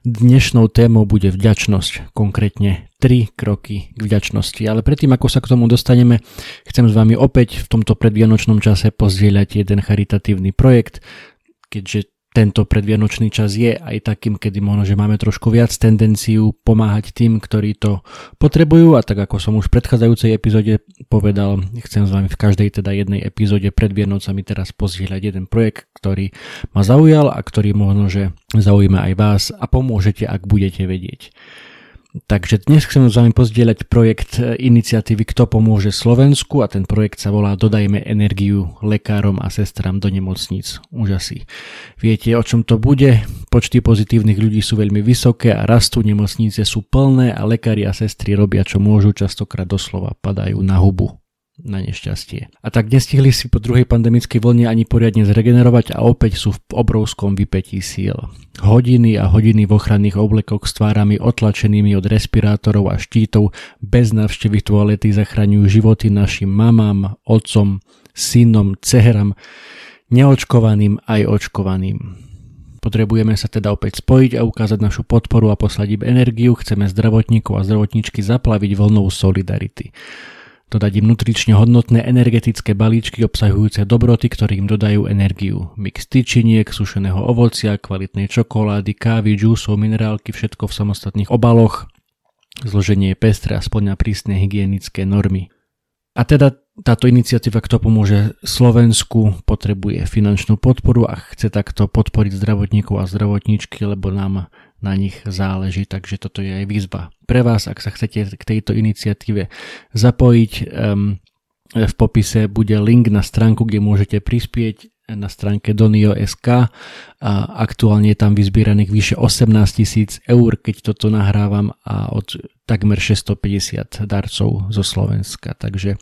Dnešnou témou bude vďačnosť, konkrétne 3 kroky k vďačnosti. Ale predtým, ako sa k tomu dostaneme, chcem s vami opäť v tomto predvianočnom čase pozdieľať jeden charitatívny projekt, keďže tento predvianočný čas je aj takým, kedy možno, že máme trošku viac tendenciu pomáhať tým, ktorí to potrebujú a tak ako som už v predchádzajúcej epizóde povedal, chcem s vami v každej teda jednej epizóde pred Vianocami teraz pozdieľať jeden projekt, ktorý ma zaujal a ktorý možno, že zaujíma aj vás a pomôžete, ak budete vedieť. Takže dnes chcem s vami pozdieľať projekt e, iniciatívy Kto pomôže Slovensku a ten projekt sa volá Dodajme energiu lekárom a sestram do nemocníc. Už asi viete, o čom to bude. Počty pozitívnych ľudí sú veľmi vysoké a rastú, nemocnice sú plné a lekári a sestry robia čo môžu, častokrát doslova padajú na hubu na nešťastie. A tak nestihli si po druhej pandemickej vlne ani poriadne zregenerovať a opäť sú v obrovskom vypetí síl. Hodiny a hodiny v ochranných oblekoch s tvárami otlačenými od respirátorov a štítov bez návštevy toalety zachraňujú životy našim mamám, otcom, synom, ceheram, neočkovaným aj očkovaným. Potrebujeme sa teda opäť spojiť a ukázať našu podporu a poslať im energiu, chceme zdravotníkov a zdravotníčky zaplaviť vlnou solidarity dodať im nutrične hodnotné energetické balíčky obsahujúce dobroty, ktoré im dodajú energiu. Mix tyčiniek, sušeného ovocia, kvalitnej čokolády, kávy, džúsov, minerálky, všetko v samostatných obaloch. Zloženie je pestré a splňa prísne hygienické normy. A teda táto iniciatíva, kto pomôže Slovensku, potrebuje finančnú podporu a chce takto podporiť zdravotníkov a zdravotníčky, lebo nám na nich záleží, takže toto je aj výzva pre vás, ak sa chcete k tejto iniciatíve zapojiť. V popise bude link na stránku, kde môžete prispieť na stránke Donio.sk a aktuálne je tam vyzbieraných vyše 18 tisíc eur, keď toto nahrávam a od takmer 650 darcov zo Slovenska. Takže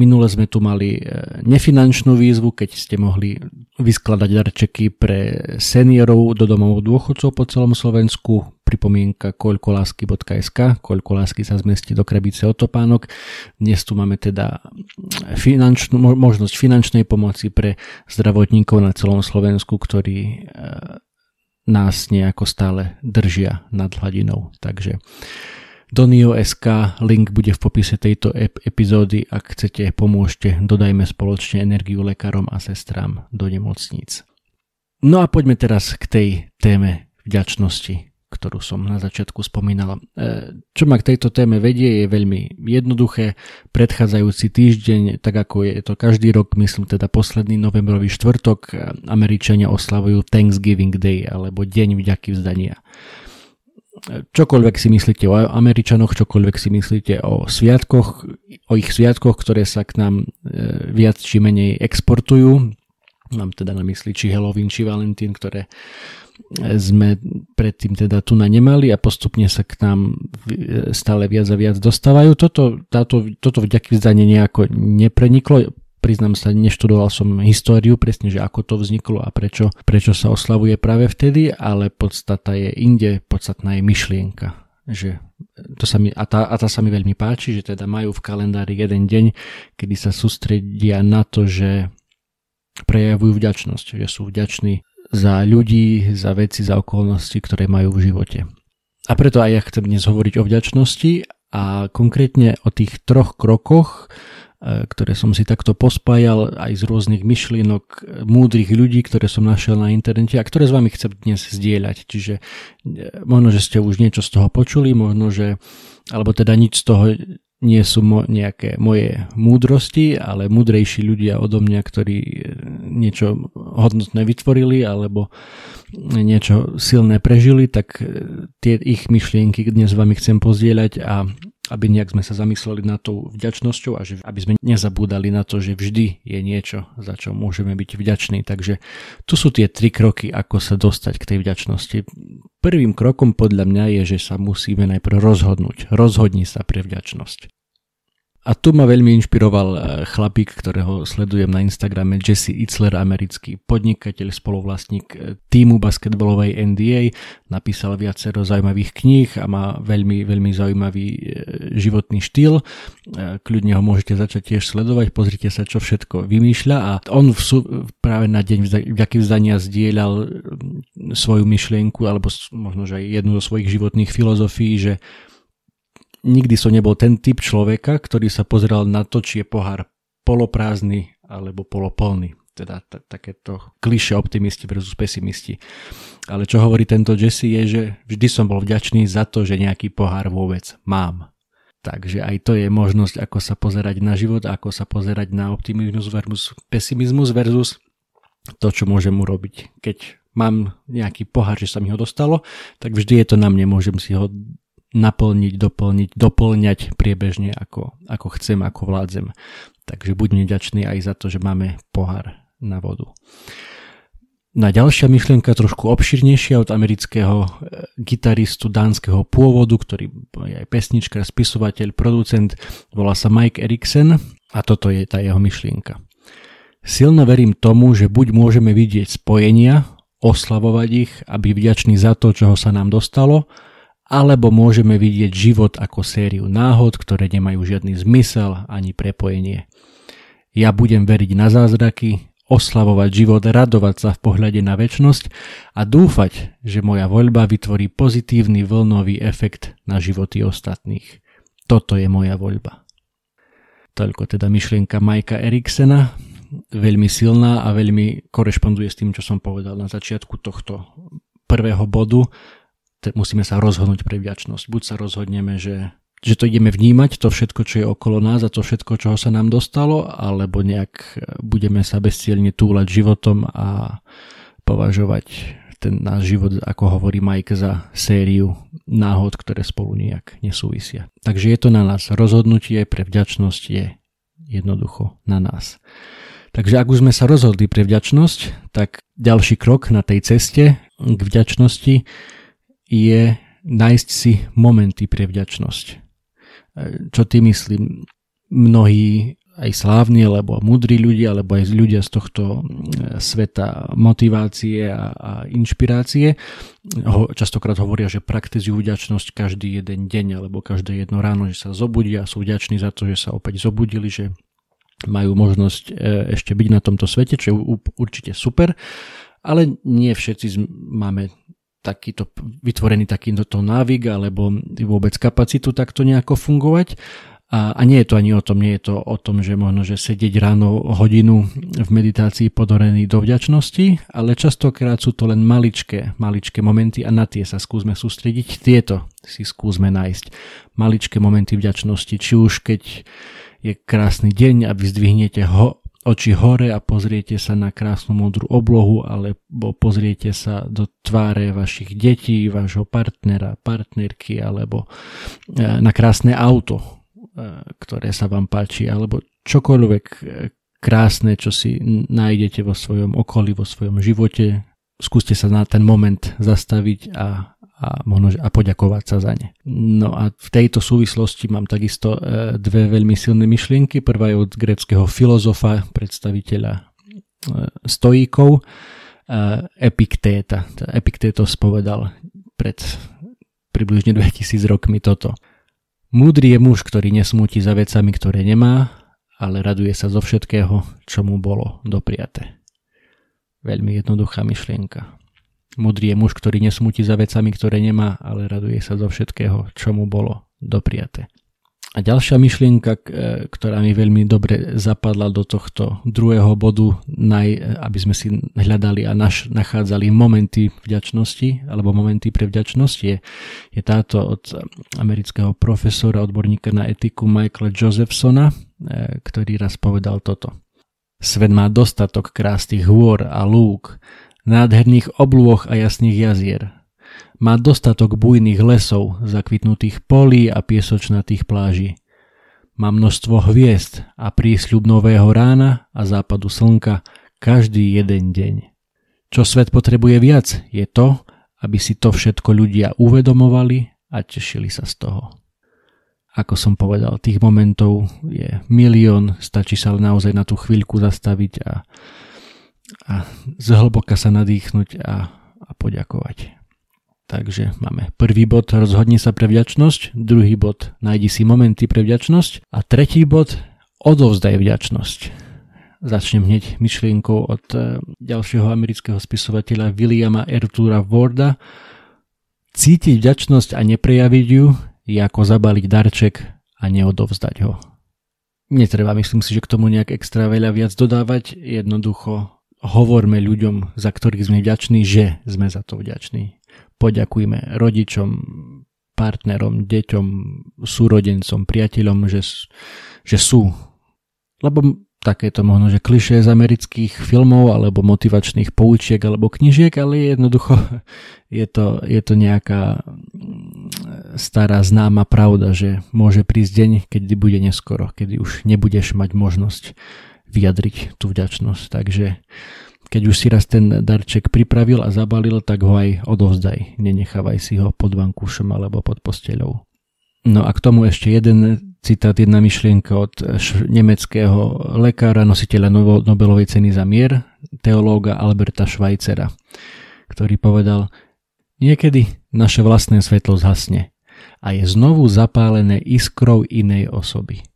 minule sme tu mali e, nefinančnú výzvu, keď ste mohli vyskladať darčeky pre seniorov do domov dôchodcov po celom Slovensku. Pripomienka koľkolásky.sk, koľko lásky sa zmestí do krabice od. Dnes tu máme teda finančnú, možnosť finančnej pomoci pre zdravotníkov na celom Slovensku, ktorí e, nás nejako stále držia nad hladinou. Takže Donio.sk, link bude v popise tejto epizódy, ak chcete, pomôžte, dodajme spoločne energiu lekárom a sestrám do nemocníc. No a poďme teraz k tej téme vďačnosti, ktorú som na začiatku spomínal. E, čo ma k tejto téme vedie je veľmi jednoduché. Predchádzajúci týždeň, tak ako je to každý rok, myslím teda posledný novembrový štvrtok, Američania oslavujú Thanksgiving Day alebo Deň vďaky vzdania čokoľvek si myslíte o Američanoch, čokoľvek si myslíte o sviatkoch, o ich sviatkoch, ktoré sa k nám e, viac či menej exportujú. Mám teda na mysli či Halloween, či Valentín, ktoré sme predtým teda tu na nemali a postupne sa k nám stále viac a viac dostávajú. Toto, táto, toto vďaky vzdanie nejako nepreniklo priznám sa, neštudoval som históriu presne, že ako to vzniklo a prečo, prečo sa oslavuje práve vtedy, ale podstata je inde, podstatná je myšlienka. Že to sa mi, a, tá, a tá sa mi veľmi páči, že teda majú v kalendári jeden deň, kedy sa sústredia na to, že prejavujú vďačnosť, že sú vďační za ľudí, za veci, za okolnosti, ktoré majú v živote. A preto aj ja chcem dnes hovoriť o vďačnosti a konkrétne o tých troch krokoch, ktoré som si takto pospájal aj z rôznych myšlienok múdrych ľudí, ktoré som našiel na internete a ktoré s vami chcem dnes zdieľať. Čiže možno, že ste už niečo z toho počuli, možno, že alebo teda nič z toho nie sú mo- nejaké moje múdrosti, ale múdrejší ľudia odo mňa, ktorí e, niečo hodnotné vytvorili alebo niečo silné prežili, tak e, tie ich myšlienky dnes s vami chcem pozdieľať a aby nejak sme sa zamysleli na tou vďačnosťou a že aby sme nezabúdali na to, že vždy je niečo, za čo môžeme byť vďační. Takže tu sú tie tri kroky, ako sa dostať k tej vďačnosti. Prvým krokom podľa mňa je, že sa musíme najprv rozhodnúť. Rozhodni sa pre vďačnosť. A tu ma veľmi inšpiroval e, chlapík, ktorého sledujem na Instagrame, Jesse Itzler, americký podnikateľ, spolovlastník e, týmu basketbalovej NBA. Napísal viacero zaujímavých kníh a má veľmi, veľmi zaujímavý e, životný štýl. Kľudne ho môžete začať tiež sledovať, pozrite sa, čo všetko vymýšľa. A on v, práve na deň vďaky vzdania zdieľal svoju myšlienku, alebo možno, že aj jednu zo svojich životných filozofií, že nikdy som nebol ten typ človeka, ktorý sa pozeral na to, či je pohár poloprázdny alebo poloplný. Teda t- takéto kliše optimisti versus pesimisti. Ale čo hovorí tento Jesse je, že vždy som bol vďačný za to, že nejaký pohár vôbec mám. Takže aj to je možnosť, ako sa pozerať na život, ako sa pozerať na optimizmus versus pesimizmus versus to, čo môžem urobiť. Keď mám nejaký pohár, že sa mi ho dostalo, tak vždy je to na mne, môžem si ho naplniť, doplniť, doplňať priebežne ako, ako chcem, ako vládzem. Takže buďme vďační aj za to, že máme pohár na vodu. Na ďalšia myšlienka trošku obširnejšia od amerického e, gitaristu dánskeho pôvodu, ktorý je aj pesnička, spisovateľ, producent, volá sa Mike Eriksen a toto je tá jeho myšlienka. Silno verím tomu, že buď môžeme vidieť spojenia, oslavovať ich a byť vďační za to, čoho sa nám dostalo, alebo môžeme vidieť život ako sériu náhod, ktoré nemajú žiadny zmysel ani prepojenie. Ja budem veriť na zázraky, oslavovať život, radovať sa v pohľade na väčnosť a dúfať, že moja voľba vytvorí pozitívny vlnový efekt na životy ostatných. Toto je moja voľba. Toľko teda myšlienka Majka Eriksena, veľmi silná a veľmi korešponduje s tým, čo som povedal na začiatku tohto prvého bodu, musíme sa rozhodnúť pre vďačnosť. Buď sa rozhodneme, že, že to ideme vnímať, to všetko, čo je okolo nás a to všetko, čo sa nám dostalo, alebo nejak e, budeme sa bezcielne túlať životom a považovať ten náš život, ako hovorí Mike, za sériu náhod, ktoré spolu nejak nesúvisia. Takže je to na nás. Rozhodnutie pre vďačnosť je jednoducho na nás. Takže ak už sme sa rozhodli pre vďačnosť, tak ďalší krok na tej ceste k vďačnosti je nájsť si momenty pre vďačnosť. E, čo ty myslím? Mnohí aj slávni, alebo múdri ľudia, alebo aj ľudia z tohto sveta motivácie a, a inšpirácie ho, častokrát hovoria, že praktizujú vďačnosť každý jeden deň alebo každé jedno ráno, že sa zobudia sú vďační za to, že sa opäť zobudili, že majú možnosť e, ešte byť na tomto svete, čo je určite super, ale nie všetci máme takýto, vytvorený takýto návyk alebo vôbec kapacitu takto nejako fungovať. A, a nie je to ani o tom, nie je to o tom, že možno, že sedieť ráno hodinu v meditácii podorený do vďačnosti, ale častokrát sú to len maličké, maličké momenty a na tie sa skúsme sústrediť. Tieto si skúsme nájsť. Maličké momenty vďačnosti, či už keď je krásny deň a vy zdvihnete ho, oči hore a pozriete sa na krásnu modrú oblohu alebo pozriete sa do tváre vašich detí, vášho partnera, partnerky alebo e, na krásne auto, e, ktoré sa vám páči alebo čokoľvek e, krásne, čo si nájdete vo svojom okolí, vo svojom živote. Skúste sa na ten moment zastaviť a a, možno, a poďakovať sa za ne. No a v tejto súvislosti mám takisto e, dve veľmi silné myšlienky. Prvá je od greckého filozofa, predstaviteľa e, stojíkov, e, Epiktéta. Epiktétos povedal pred približne 2000 rokmi toto. Múdry je muž, ktorý nesmúti za vecami, ktoré nemá, ale raduje sa zo všetkého, čo mu bolo dopriate. Veľmi jednoduchá myšlienka. Mudrý je muž, ktorý nesmutí za vecami, ktoré nemá, ale raduje sa zo všetkého, čo mu bolo dopriate. A ďalšia myšlienka, e, ktorá mi veľmi dobre zapadla do tohto druhého bodu, naj, aby sme si hľadali a nachádzali momenty vďačnosti, alebo momenty pre vďačnosť, je, je táto od amerického profesora, odborníka na etiku Michaela Josephsona, e, ktorý raz povedal toto. Svet má dostatok krásnych hôr a lúk, nádherných oblôch a jasných jazier. Má dostatok bujných lesov, zakvitnutých polí a piesočnatých pláží. Má množstvo hviezd a prísľub nového rána a západu slnka každý jeden deň. Čo svet potrebuje viac, je to, aby si to všetko ľudia uvedomovali a tešili sa z toho. Ako som povedal, tých momentov je milión, stačí sa naozaj na tú chvíľku zastaviť a, a zhlboka sa nadýchnuť a, a poďakovať. Takže máme prvý bod, rozhodni sa pre vďačnosť, druhý bod, nájdi si momenty pre vďačnosť a tretí bod, odovzdaj vďačnosť. Začnem hneď myšlienkou od e, ďalšieho amerického spisovateľa Williama Ertura Warda. Cítiť vďačnosť a neprejaviť ju je ako zabaliť darček a neodovzdať ho. Netreba, myslím si, že k tomu nejak extra veľa viac dodávať, jednoducho hovorme ľuďom, za ktorých sme vďační, že sme za to vďační poďakujme rodičom, partnerom, deťom, súrodencom, priateľom, že, že sú. Lebo takéto možno, že klišé z amerických filmov alebo motivačných poučiek alebo knižiek, ale jednoducho je to, je to nejaká mm, stará známa pravda, že môže prísť deň, kedy bude neskoro, kedy už nebudeš mať možnosť vyjadriť tú vďačnosť. Takže keď už si raz ten darček pripravil a zabalil, tak ho aj odovzdaj. Nenechávaj si ho pod vankúšom alebo pod posteľou. No a k tomu ešte jeden citát, jedna myšlienka od nemeckého lekára, nositeľa Nobelovej ceny za mier, teológa Alberta Schweitzera, ktorý povedal, niekedy naše vlastné svetlo zhasne a je znovu zapálené iskrou inej osoby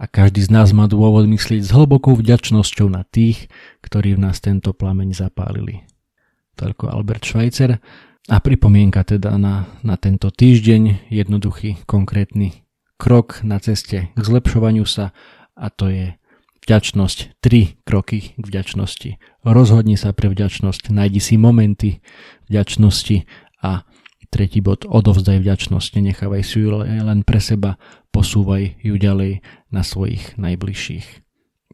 a každý z nás má dôvod myslieť s hlbokou vďačnosťou na tých, ktorí v nás tento plameň zapálili. Toľko Albert Schweitzer. A pripomienka teda na, na tento týždeň, jednoduchý, konkrétny krok na ceste k zlepšovaniu sa a to je vďačnosť, tri kroky k vďačnosti. Rozhodni sa pre vďačnosť, nájdi si momenty vďačnosti. A tretí bod, odovzdaj vďačnosť, nenechávaj si ju len pre seba, posúvaj ju ďalej na svojich najbližších.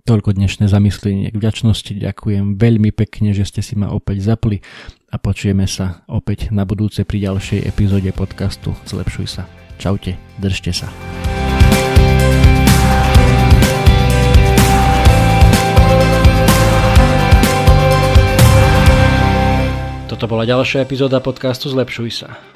Toľko dnešné zamyslenie k vďačnosti. Ďakujem veľmi pekne, že ste si ma opäť zapli a počujeme sa opäť na budúce pri ďalšej epizóde podcastu Zlepšuj sa. Čaute, držte sa. Toto bola ďalšia epizóda podcastu Zlepšuj sa.